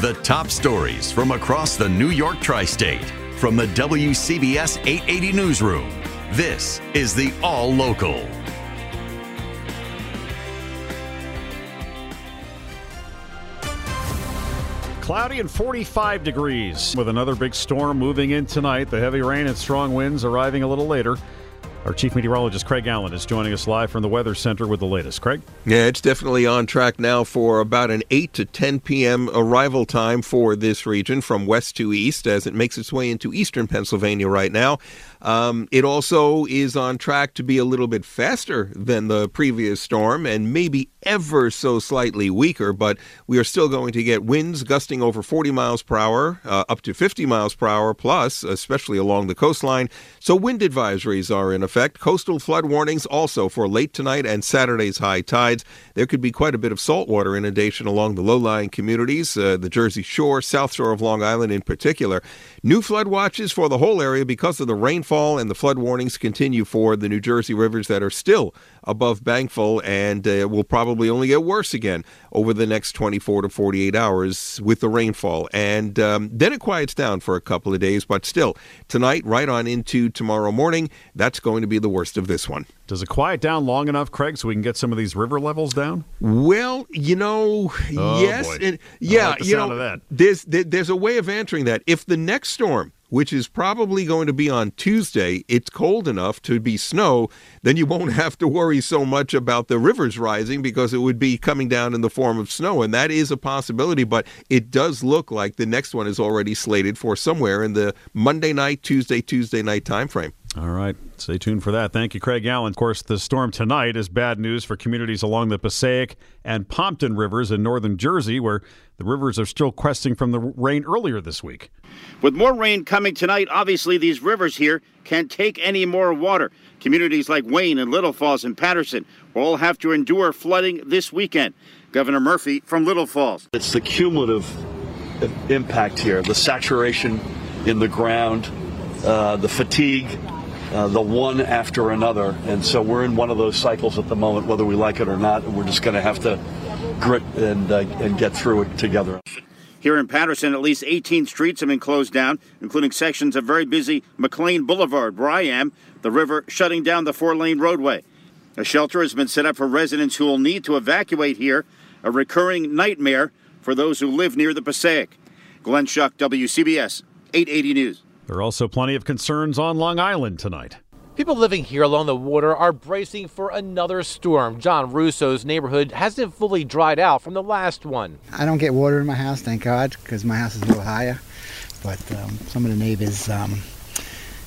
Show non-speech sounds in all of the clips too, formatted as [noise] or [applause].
The top stories from across the New York tri state from the WCBS 880 Newsroom. This is the All Local. Cloudy and 45 degrees with another big storm moving in tonight. The heavy rain and strong winds arriving a little later. Our chief meteorologist Craig Allen is joining us live from the Weather Center with the latest. Craig? Yeah, it's definitely on track now for about an 8 to 10 p.m. arrival time for this region from west to east as it makes its way into eastern Pennsylvania right now. Um, it also is on track to be a little bit faster than the previous storm and maybe ever so slightly weaker, but we are still going to get winds gusting over 40 miles per hour, uh, up to 50 miles per hour plus, especially along the coastline. So wind advisories are in effect. Coastal flood warnings also for late tonight and Saturday's high tides. There could be quite a bit of saltwater inundation along the low-lying communities, uh, the Jersey Shore, South Shore of Long Island in particular. New flood watches for the whole area because of the rainfall and the flood warnings continue for the New Jersey rivers that are still above bankful and uh, will probably only get worse again over the next 24 to 48 hours with the rainfall. And um, then it quiets down for a couple of days, but still, tonight, right on into tomorrow morning, that's going to be the worst of this one. Does it quiet down long enough, Craig, so we can get some of these river levels down? Well, you know, Oh, yes, and yeah, like you know, there's there, there's a way of answering that. If the next storm, which is probably going to be on Tuesday, it's cold enough to be snow, then you won't [laughs] have to worry so much about the rivers rising because it would be coming down in the form of snow, and that is a possibility. But it does look like the next one is already slated for somewhere in the Monday night, Tuesday, Tuesday night time frame. All right. Stay tuned for that. Thank you, Craig Allen. Of course, the storm tonight is bad news for communities along the Passaic and Pompton rivers in northern Jersey, where the rivers are still cresting from the rain earlier this week. With more rain coming tonight, obviously these rivers here can't take any more water. Communities like Wayne and Little Falls and Paterson will all have to endure flooding this weekend. Governor Murphy from Little Falls. It's the cumulative impact here, the saturation in the ground, uh, the fatigue, uh, the one after another. And so we're in one of those cycles at the moment, whether we like it or not. We're just going to have to grit and, uh, and get through it together. Here in Paterson, at least 18 streets have been closed down, including sections of very busy McLean Boulevard, where I am, the river shutting down the four lane roadway. A shelter has been set up for residents who will need to evacuate here, a recurring nightmare for those who live near the Passaic. Glenn Schuck, WCBS 880 News. There are also plenty of concerns on Long Island tonight. People living here along the water are bracing for another storm. John Russo's neighborhood hasn't fully dried out from the last one. I don't get water in my house, thank God, because my house is a little higher. But um, some of the neighbors, um,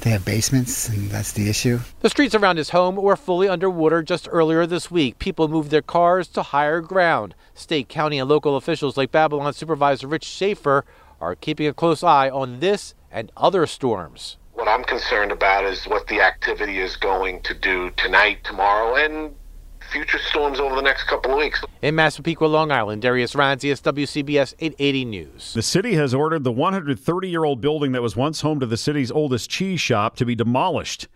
they have basements, and that's the issue. The streets around his home were fully underwater just earlier this week. People moved their cars to higher ground. State, county, and local officials like Babylon Supervisor Rich Schaffer are keeping a close eye on this and other storms. What I'm concerned about is what the activity is going to do tonight, tomorrow, and future storms over the next couple of weeks. In Massapequa, Long Island, Darius Ranzius, WCBS 880 News. The city has ordered the 130 year old building that was once home to the city's oldest cheese shop to be demolished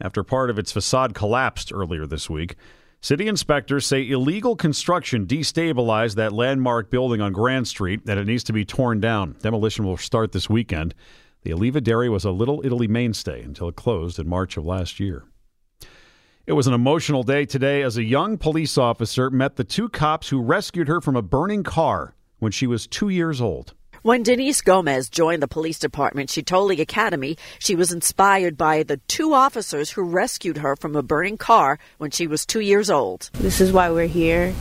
after part of its facade collapsed earlier this week. City inspectors say illegal construction destabilized that landmark building on Grand Street and it needs to be torn down. Demolition will start this weekend. The Alleva Dairy was a Little Italy mainstay until it closed in March of last year. It was an emotional day today as a young police officer met the two cops who rescued her from a burning car when she was two years old. When Denise Gomez joined the police department, she told the Academy she was inspired by the two officers who rescued her from a burning car when she was two years old. This is why we're here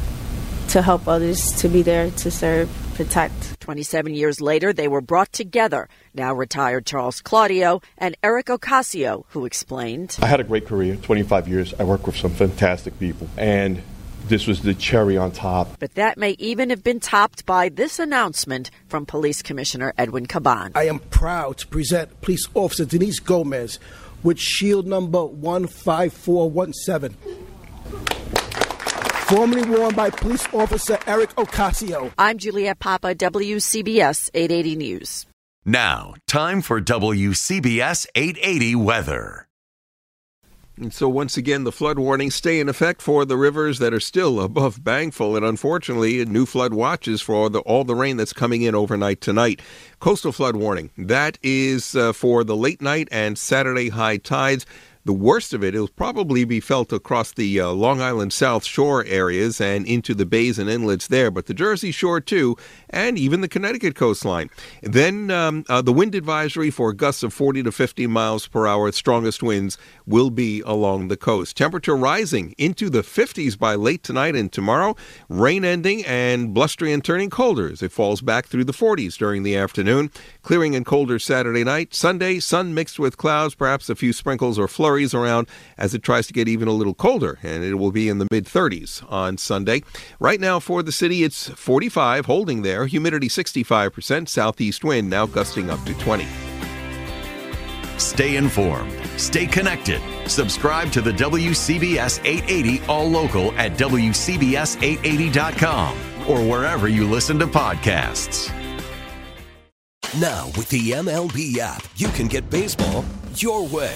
to help others, to be there to serve, protect. 27 years later, they were brought together. Now retired Charles Claudio and Eric Ocasio, who explained I had a great career, 25 years. I worked with some fantastic people. And this was the cherry on top. But that may even have been topped by this announcement from Police Commissioner Edwin Caban. I am proud to present Police Officer Denise Gomez with shield number 15417. Formerly worn by Police Officer Eric Ocasio. I'm Juliet Papa, WCBS 880 News. Now, time for WCBS 880 weather. And so, once again, the flood warnings stay in effect for the rivers that are still above bankful. and unfortunately, new flood watches for the, all the rain that's coming in overnight tonight. Coastal flood warning that is uh, for the late night and Saturday high tides. The worst of it will probably be felt across the uh, Long Island South Shore areas and into the bays and inlets there, but the Jersey Shore too, and even the Connecticut coastline. Then um, uh, the wind advisory for gusts of 40 to 50 miles per hour, strongest winds, will be along the coast. Temperature rising into the 50s by late tonight and tomorrow. Rain ending and blustery and turning colder as it falls back through the 40s during the afternoon. Clearing and colder Saturday night. Sunday, sun mixed with clouds, perhaps a few sprinkles or flurries around as it tries to get even a little colder, and it will be in the mid 30s on Sunday. Right now for the city, it's 45, holding there. Humidity 65%, southeast wind now gusting up to 20. Stay informed. Stay connected. Subscribe to the WCBS 880 All Local at WCBS880.com or wherever you listen to podcasts. Now, with the MLB app, you can get baseball your way.